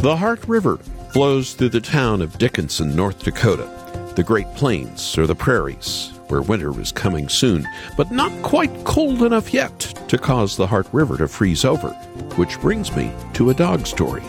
The Heart River flows through the town of Dickinson, North Dakota, the Great Plains or the prairies, where winter is coming soon, but not quite cold enough yet to cause the Heart River to freeze over, which brings me to a dog story.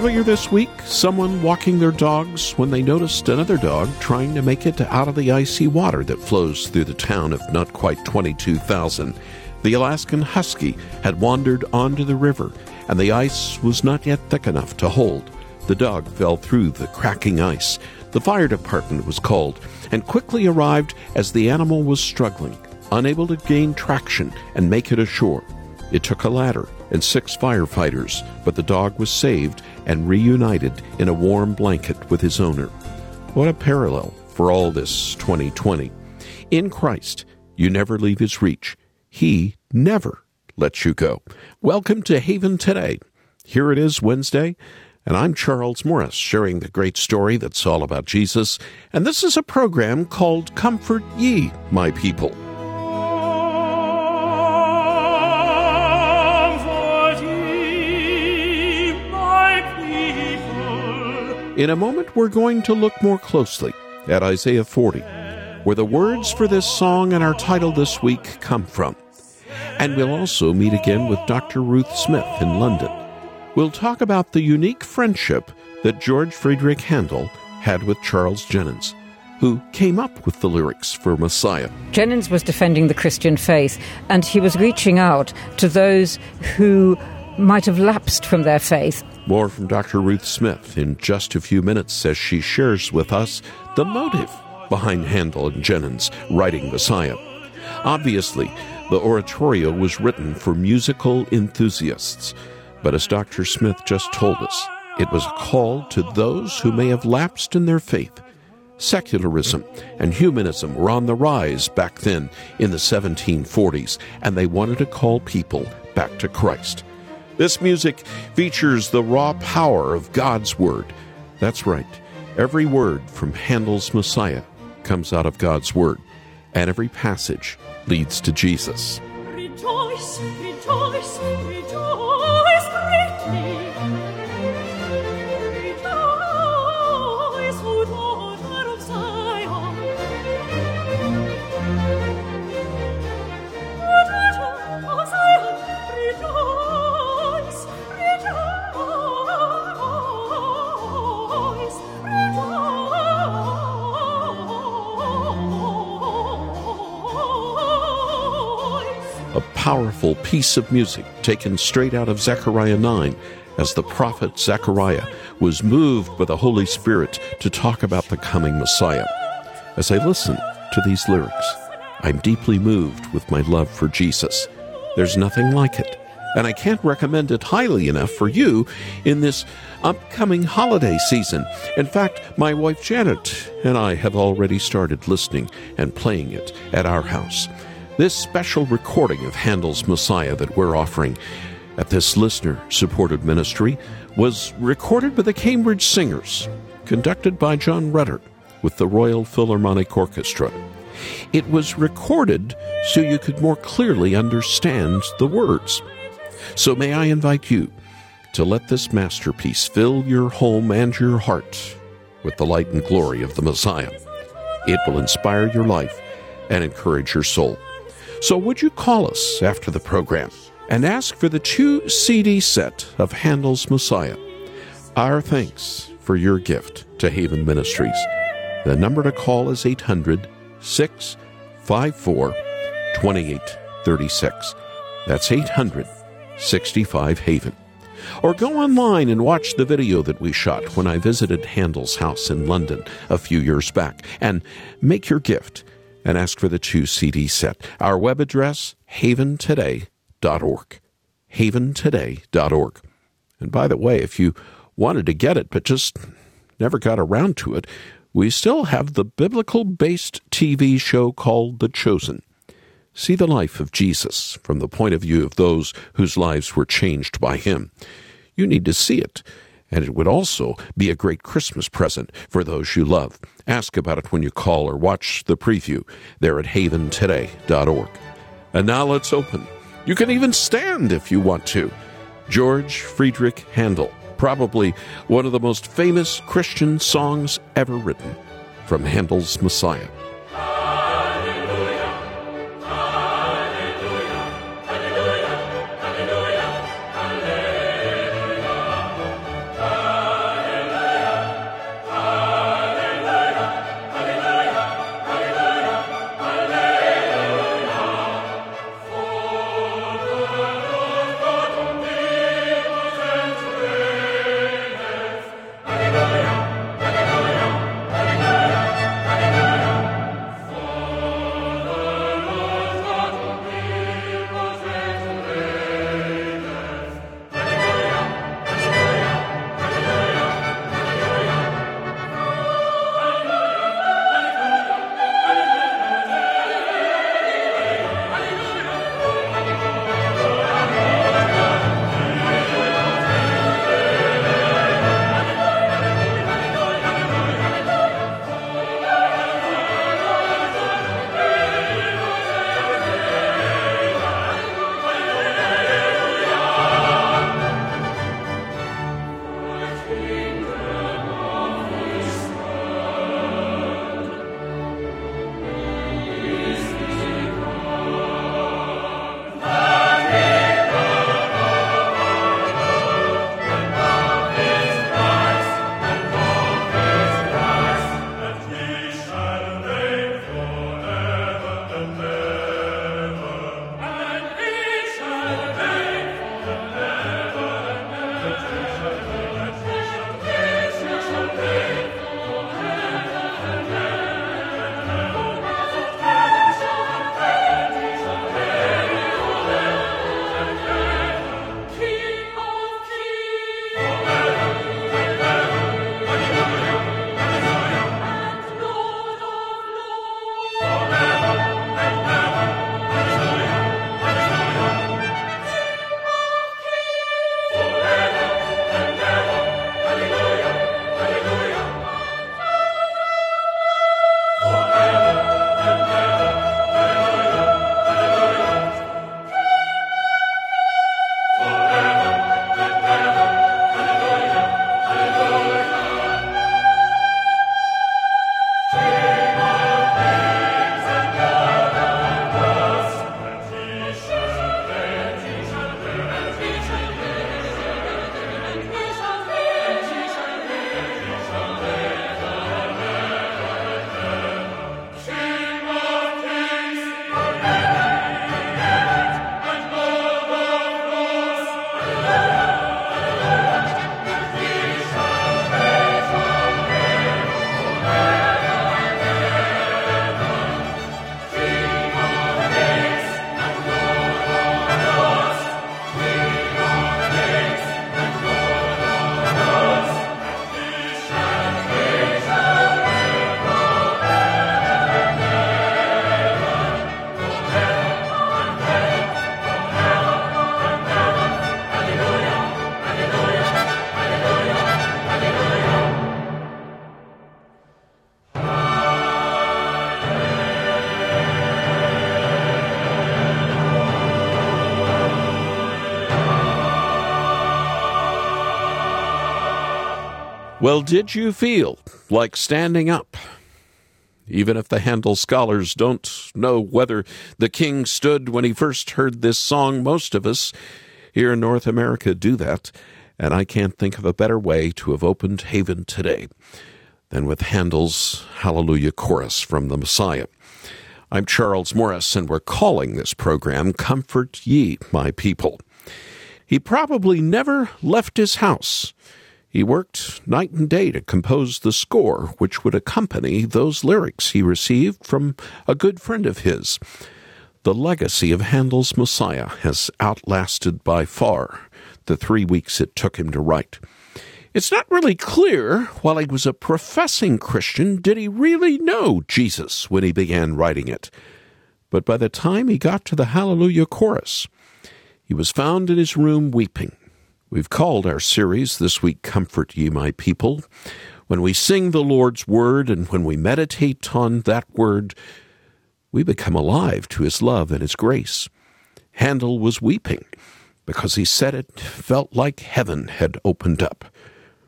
Earlier this week, someone walking their dogs when they noticed another dog trying to make it out of the icy water that flows through the town of not quite 22,000. The Alaskan Husky had wandered onto the river, and the ice was not yet thick enough to hold. The dog fell through the cracking ice. The fire department was called and quickly arrived as the animal was struggling, unable to gain traction and make it ashore. It took a ladder and six firefighters, but the dog was saved and reunited in a warm blanket with his owner. What a parallel for all this 2020. In Christ, you never leave his reach. He never lets you go. Welcome to Haven Today. Here it is Wednesday, and I'm Charles Morris, sharing the great story that's all about Jesus. And this is a program called Comfort Ye, My People. In a moment, we're going to look more closely at Isaiah 40, where the words for this song and our title this week come from. And we'll also meet again with Dr. Ruth Smith in London. We'll talk about the unique friendship that George Friedrich Handel had with Charles Jennens who came up with the lyrics for Messiah. Jennens was defending the Christian faith, and he was reaching out to those who might have lapsed from their faith more from Dr. Ruth Smith in just a few minutes as she shares with us the motive behind Handel and Jennens writing Messiah. Obviously, the oratorio was written for musical enthusiasts, but as Dr. Smith just told us, it was a call to those who may have lapsed in their faith. Secularism and humanism were on the rise back then in the 1740s, and they wanted to call people back to Christ. This music features the raw power of God's Word. That's right. Every word from Handel's Messiah comes out of God's Word, and every passage leads to Jesus. Rejoice, rejoice, rejoice greatly. Powerful piece of music taken straight out of Zechariah 9 as the prophet Zechariah was moved by the Holy Spirit to talk about the coming Messiah. As I listen to these lyrics, I'm deeply moved with my love for Jesus. There's nothing like it, and I can't recommend it highly enough for you in this upcoming holiday season. In fact, my wife Janet and I have already started listening and playing it at our house. This special recording of Handel's Messiah that we're offering at this listener supported ministry was recorded by the Cambridge Singers, conducted by John Rutter with the Royal Philharmonic Orchestra. It was recorded so you could more clearly understand the words. So may I invite you to let this masterpiece fill your home and your heart with the light and glory of the Messiah. It will inspire your life and encourage your soul. So, would you call us after the program and ask for the two CD set of Handel's Messiah? Our thanks for your gift to Haven Ministries. The number to call is 800 654 2836. That's 800 65 Haven. Or go online and watch the video that we shot when I visited Handel's house in London a few years back and make your gift and ask for the two CD set. Our web address, haventoday.org. Haventoday.org. And by the way, if you wanted to get it but just never got around to it, we still have the biblical based TV show called The Chosen. See the life of Jesus from the point of view of those whose lives were changed by him. You need to see it And it would also be a great Christmas present for those you love. Ask about it when you call or watch the preview there at haventoday.org. And now let's open. You can even stand if you want to. George Friedrich Handel, probably one of the most famous Christian songs ever written, from Handel's Messiah. Well, did you feel like standing up? Even if the Handel scholars don't know whether the king stood when he first heard this song, most of us here in North America do that, and I can't think of a better way to have opened Haven today than with Handel's Hallelujah Chorus from the Messiah. I'm Charles Morris, and we're calling this program Comfort Ye, My People. He probably never left his house he worked night and day to compose the score which would accompany those lyrics he received from a good friend of his. The legacy of Handel's Messiah has outlasted by far the three weeks it took him to write. It's not really clear, while he was a professing Christian, did he really know Jesus when he began writing it. But by the time he got to the Hallelujah chorus, he was found in his room weeping We've called our series this week Comfort Ye My People. When we sing the Lord's Word and when we meditate on that Word, we become alive to His love and His grace. Handel was weeping because he said it felt like heaven had opened up.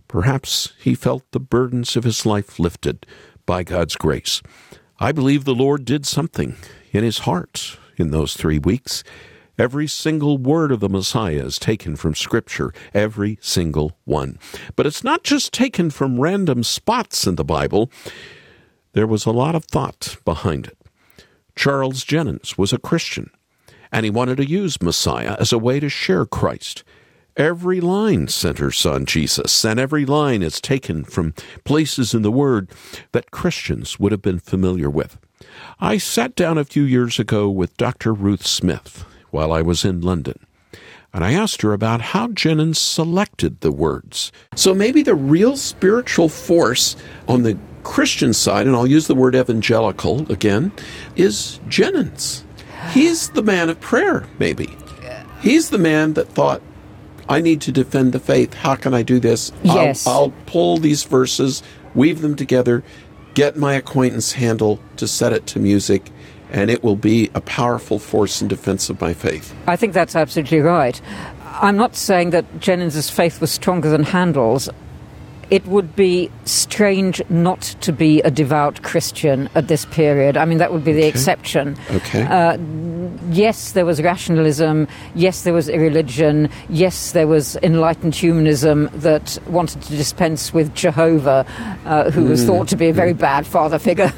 Perhaps he felt the burdens of his life lifted by God's grace. I believe the Lord did something in his heart in those three weeks. Every single word of the Messiah is taken from Scripture, every single one. But it's not just taken from random spots in the Bible, there was a lot of thought behind it. Charles Jennens was a Christian, and he wanted to use Messiah as a way to share Christ. Every line centers on Jesus, and every line is taken from places in the Word that Christians would have been familiar with. I sat down a few years ago with Dr. Ruth Smith while I was in London, and I asked her about how Jennens selected the words. So maybe the real spiritual force on the Christian side, and I'll use the word evangelical again, is Jennens. He's the man of prayer, maybe. He's the man that thought, I need to defend the faith. How can I do this? Yes. I'll, I'll pull these verses, weave them together, get my acquaintance Handel to set it to music, and it will be a powerful force in defense of my faith. I think that's absolutely right. I'm not saying that Jennens's faith was stronger than Handel's. It would be strange not to be a devout Christian at this period. I mean, that would be the Okay. exception. Okay. Uh, yes, there was rationalism. Yes, there was irreligion. Yes, there was enlightened humanism that wanted to dispense with Jehovah, uh, who was thought to be a very bad father figure.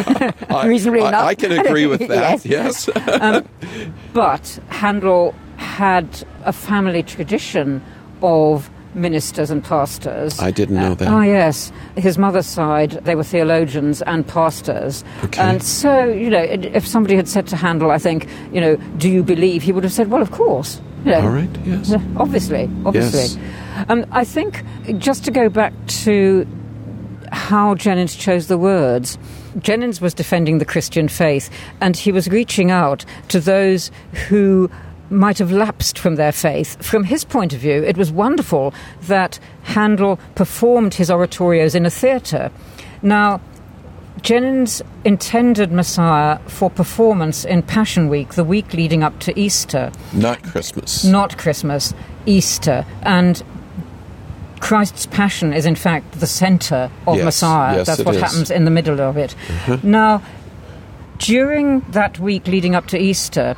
Reasonably I, enough. I can agree with that. yes. But Handel had a family tradition of ministers and pastors. I didn't know that. Ah, yes. His mother's side, they were theologians and pastors. Okay. And so, you know, if somebody had said to Handel, I think, you know, do you believe? He would have said, well, of course. You know, All right, yes. Obviously, obviously. Um, I think, just to go back to how Jennens chose the words. Jennens was defending the Christian faith, and he was reaching out to those who might have lapsed from their faith. From his point of view, it was wonderful that Handel performed his oratorios in a theatre. Now, Jennens intended Messiah for performance in Passion Week, the week leading up to Easter Not Christmas. not Christmas, Easter. And Christ's passion is, in fact, the center of Yes, Messiah. yes, That's it what is. Happens in the middle of it. Mm-hmm. Now, during that week leading up to Easter,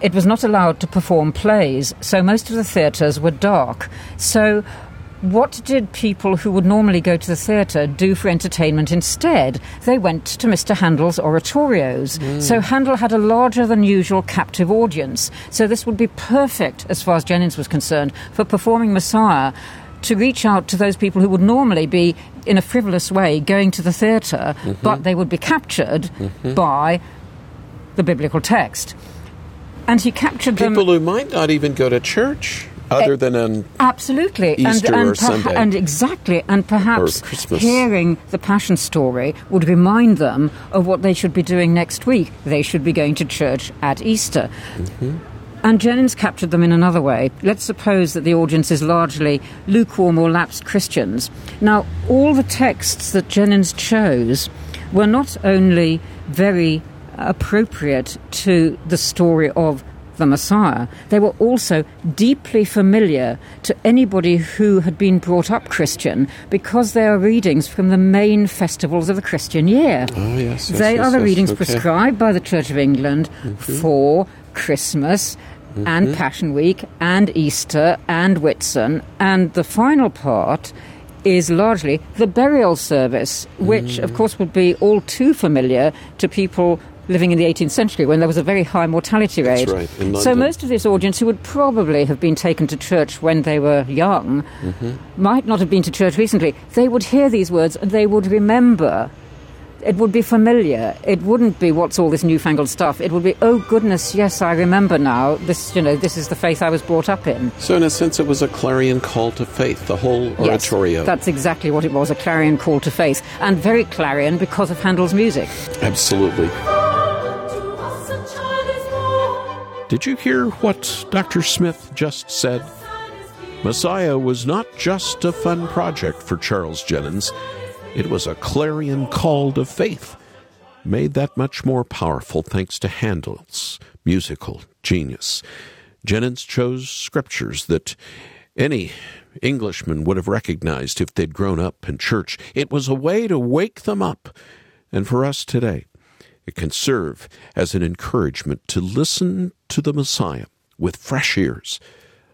it was not allowed to perform plays, so most of the theatres were dark. So, what did people who would normally go to the theatre do for entertainment instead? They went to Mr. Handel's oratorios. Mm. So Handel had a larger than usual captive audience. So this would be perfect, as far as Jennens was concerned, for performing Messiah to reach out to those people who would normally be, in a frivolous way, going to the theatre, but mm-hmm. they would be captured mm-hmm. by the biblical text. And he captured them. People who might not even go to church other than on Absolutely, Easter and, and, or Sunday. and exactly, and perhaps Or Christmas. hearing the Passion story would remind them of what they should be doing next week. They should be going to church at Easter. Mm-hmm. And Jennens captured them in another way. Let's suppose that the audience is largely lukewarm or lapsed Christians. Now, all the texts that Jennens chose were not only very appropriate to the story of the Messiah, they were also deeply familiar to anybody who had been brought up Christian because they are readings from the main festivals of the Christian year. Oh, yes. yes, They yes, are the yes, readings okay. prescribed by the Church of England mm-hmm. for Christmas and mm-hmm. Passion Week and Easter and Whitsun. And the final part is largely the burial service, which, of mm. course, would be all too familiar to people living in the 18th century when there was a very high mortality That's rate. right, so most of this audience who would probably have been taken to church when they were young mm-hmm. might not have been to church recently. They would hear these words and they would remember it would be familiar. It wouldn't be what's all this newfangled stuff. It would be, oh goodness, yes, I remember now. This, you know, this is the faith I was brought up in. So, in a sense, it was a clarion call to faith, the whole Yes, oratorio. that's exactly what it was a clarion call to faith. And very clarion because of Handel's music. Absolutely. Did you hear what Dr. Smith just said? Messiah was not just a fun project for Charles Jennens, it was a clarion call to faith, made that much more powerful thanks to Handel's musical genius. Jennens chose scriptures that any Englishman would have recognized if they'd grown up in church. It was a way to wake them up. And for us today, it can serve as an encouragement to listen to the Messiah with fresh ears,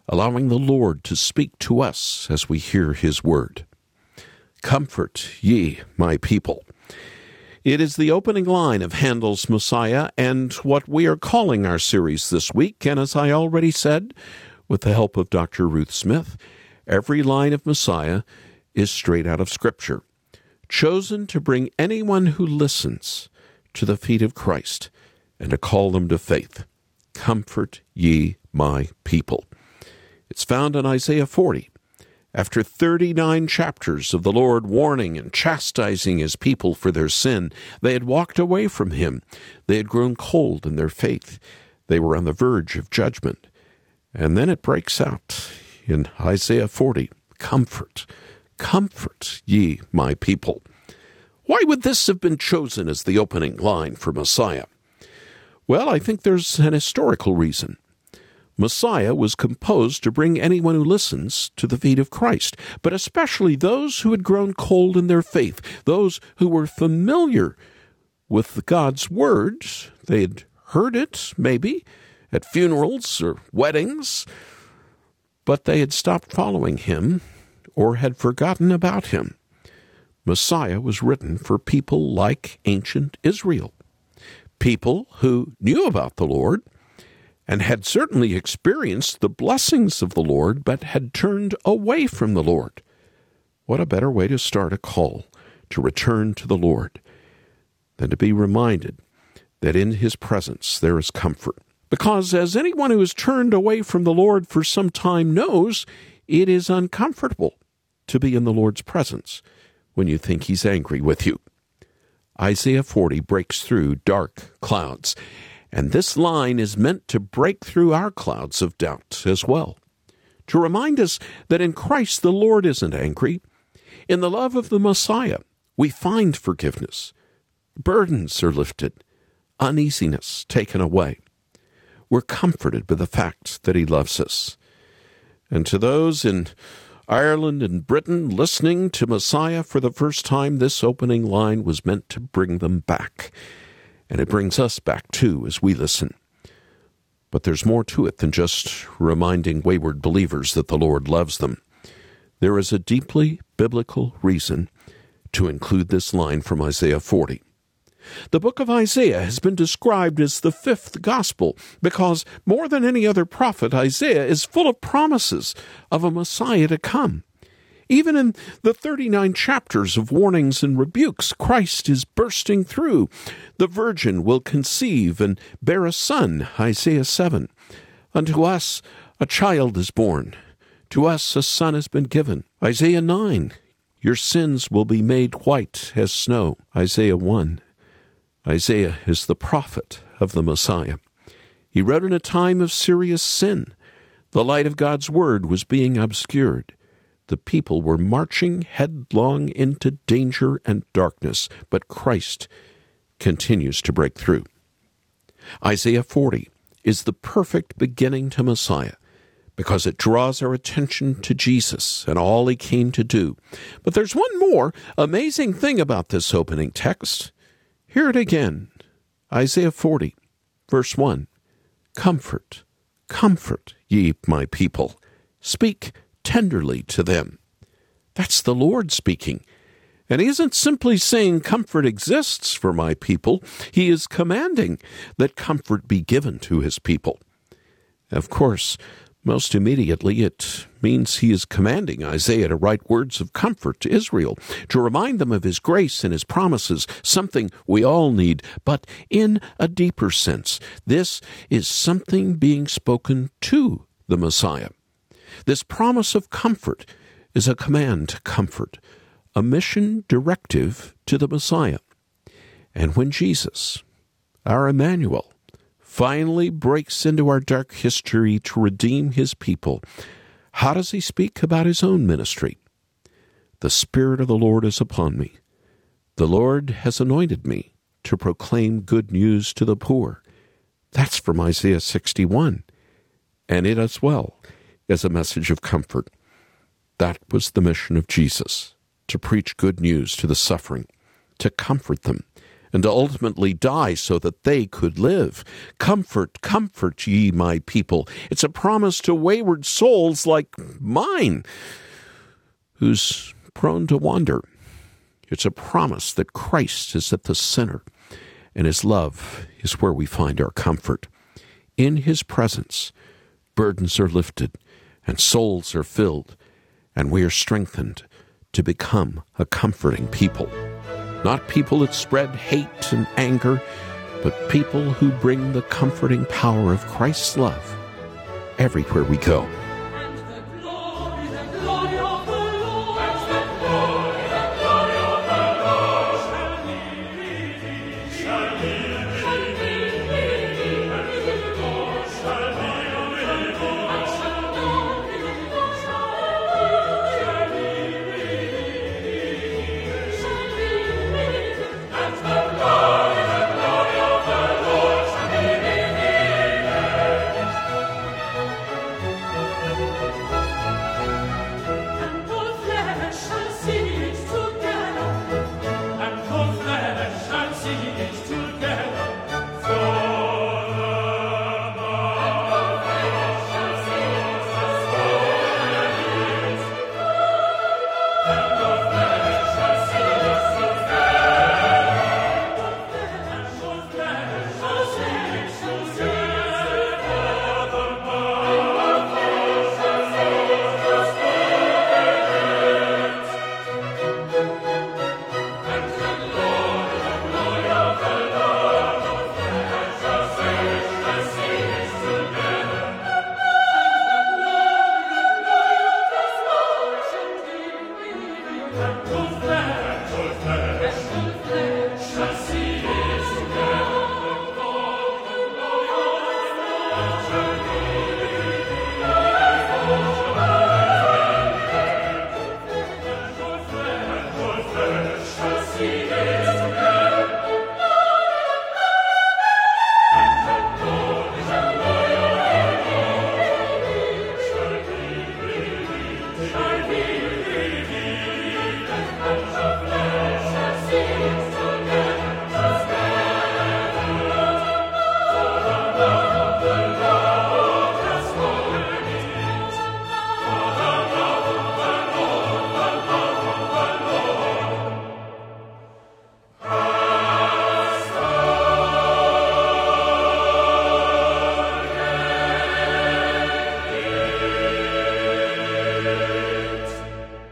allowing the Lord to speak to us as we hear his word. Comfort ye, my people. It is the opening line of Handel's Messiah and what we are calling our series this week. And as I already said, with the help of Dr. Ruth Smith, every line of Messiah is straight out of Scripture, chosen to bring anyone who listens to the feet of Christ and to call them to faith. Comfort ye my people. It's found in Isaiah 40. After 39 chapters of the Lord warning and chastising his people for their sin, they had walked away from him. They had grown cold in their faith. They were on the verge of judgment. And then it breaks out in Isaiah 40 Comfort, comfort ye my people. Why would this have been chosen as the opening line for Messiah? Well, I think there's an historical reason. Messiah was composed to bring anyone who listens to the feet of Christ, but especially those who had grown cold in their faith, those who were familiar with God's word. They had heard it, maybe, at funerals or weddings, but they had stopped following him or had forgotten about him. Messiah was written for people like ancient Israel, people who knew about the Lord and had certainly experienced the blessings of the Lord, but had turned away from the Lord. What a better way to start a call to return to the Lord than to be reminded that in His presence there is comfort. Because, as anyone who has turned away from the Lord for some time knows, it is uncomfortable to be in the Lord's presence when you think he's angry with you. Isaiah 40 breaks through dark clouds, and this line is meant to break through our clouds of doubt as well. To remind us that in Christ the Lord isn't angry. In the love of the Messiah, we find forgiveness. Burdens are lifted, uneasiness taken away. We're comforted by the fact that He loves us. And to those in Ireland and Britain listening to Messiah for the first time, this opening line was meant to bring them back. And it brings us back too as we listen. But there's more to it than just reminding wayward believers that the Lord loves them. There is a deeply biblical reason to include this line from Isaiah 40. The book of Isaiah has been described as the fifth gospel because, more than any other prophet, Isaiah is full of promises of a Messiah to come. Even in the 39 chapters of warnings and rebukes, Christ is bursting through. The virgin will conceive and bear a son, Isaiah 7. Unto us a child is born, to us a son has been given, Isaiah 9. Your sins will be made white as snow, Isaiah 1. Isaiah is the prophet of the Messiah. He wrote in a time of serious sin. The light of God's word was being obscured. The people were marching headlong into danger and darkness, but Christ continues to break through. Isaiah 40 is the perfect beginning to Messiah because it draws our attention to Jesus and all he came to do. But there's one more amazing thing about this opening text. Hear it again. Isaiah 40, verse 1. Comfort, comfort ye my people. Speak tenderly to them. That's the Lord speaking. And he isn't simply saying comfort exists for my people, he is commanding that comfort be given to his people. Of course, most immediately, it means he is commanding Isaiah to write words of comfort to Israel, to remind them of his grace and his promises, something we all need. But in a deeper sense, this is something being spoken to the Messiah. This promise of comfort is a command to comfort, a mission directive to the Messiah. And when Jesus, our Emmanuel, finally breaks into our dark history to redeem his people, How does he speak about his own ministry? The Spirit of the Lord is upon me. The Lord has anointed me to proclaim good news to the poor. That's from Isaiah 61. And it as well is a message of comfort. That was the mission of Jesus to preach good news to the suffering, to comfort them, and to ultimately die so that they could live. Comfort, comfort ye, my people. It's a promise to wayward souls like mine, who's prone to wander. It's a promise that Christ is at the center, and his love is where we find our comfort. In his presence, burdens are lifted, and souls are filled, and we are strengthened to become a comforting people. Not people that spread hate and anger, but people who bring the comforting power of Christ's love everywhere we go.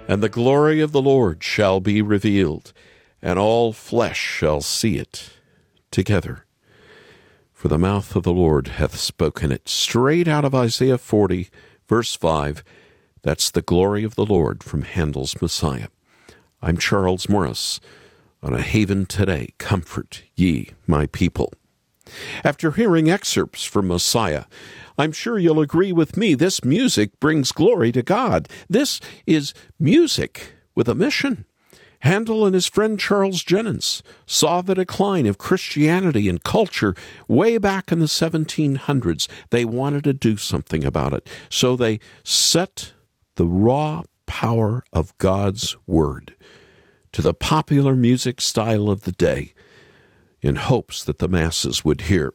And the glory of the Lord shall be revealed, and all flesh shall see it together. For the mouth of the Lord hath spoken it. Straight out of Isaiah 40, verse 5. That's the glory of the Lord from Handel's Messiah. I'm Charles Morris. On a haven today, comfort ye, my people. After hearing excerpts from Messiah, I'm sure you'll agree with me this music brings glory to God. This is music with a mission. Handel and his friend Charles Jennens saw the decline of Christianity and culture way back in the 1700s. They wanted to do something about it. So they set the raw power of God's Word to the popular music style of the day in hopes that the masses would hear.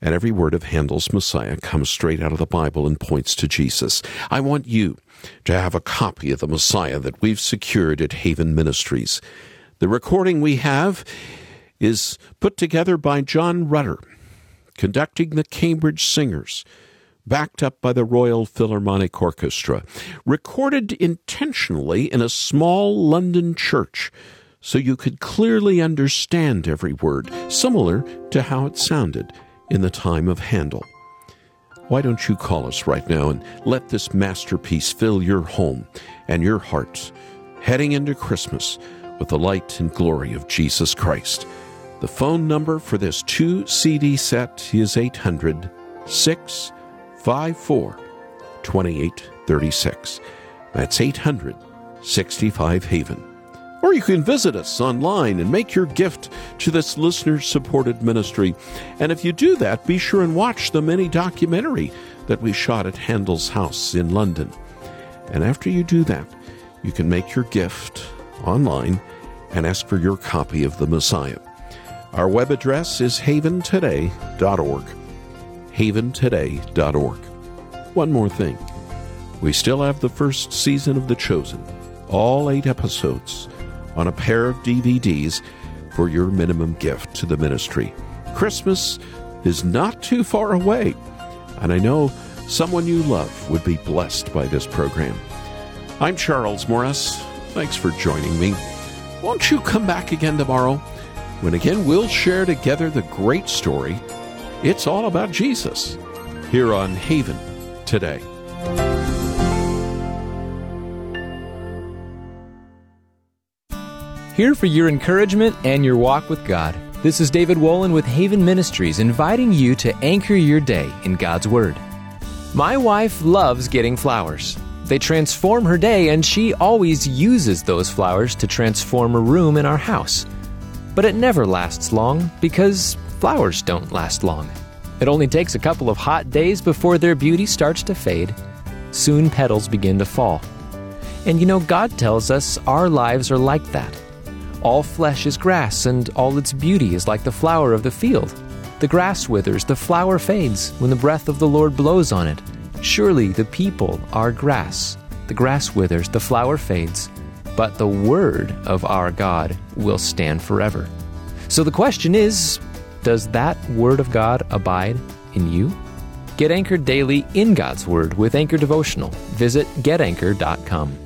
And every word of Handel's Messiah comes straight out of the Bible and points to Jesus. I want you to have a copy of the Messiah that we've secured at Haven Ministries. The recording we have is put together by John Rutter, conducting the Cambridge Singers, backed up by the Royal Philharmonic Orchestra, recorded intentionally in a small London church so you could clearly understand every word, similar to how it sounded in the time of Handel. Why don't you call us right now and let this masterpiece fill your home and your hearts, heading into Christmas with the light and glory of Jesus Christ? The phone number for this two CD set is 800 654 2836. That's 800 65 Haven. Or you can visit us online and make your gift to this listener supported ministry. And if you do that, be sure and watch the mini documentary that we shot at Handel's house in London. And after you do that, you can make your gift online and ask for your copy of the Messiah. Our web address is haventoday.org. Haventoday.org. One more thing. We still have the first season of The Chosen, all eight episodes, on a pair of DVDs for your minimum gift to the ministry. Christmas is not too far away, and I know someone you love would be blessed by this program. I'm Charles Morris. Thanks for joining me. Won't you come back again tomorrow when again we'll share together the great story? It's all about Jesus here on Haven today. Here for your encouragement and your walk with God. This is David Wolin with Haven Ministries inviting you to anchor your day in God's Word. My wife loves getting flowers. They transform her day, and she always uses those flowers to transform a room in our house. But it never lasts long because flowers don't last long. It only takes a couple of hot days before their beauty starts to fade. Soon petals begin to fall. And you know, God tells us our lives are like that. All flesh is grass, and all its beauty is like the flower of the field. The grass withers, the flower fades, when the breath of the Lord blows on it. Surely the people are grass. The grass withers, the flower fades, but the word of our God will stand forever. So the question is does that word of God abide in you? Get anchored daily in God's word with Anchor Devotional. Visit getanchor.com.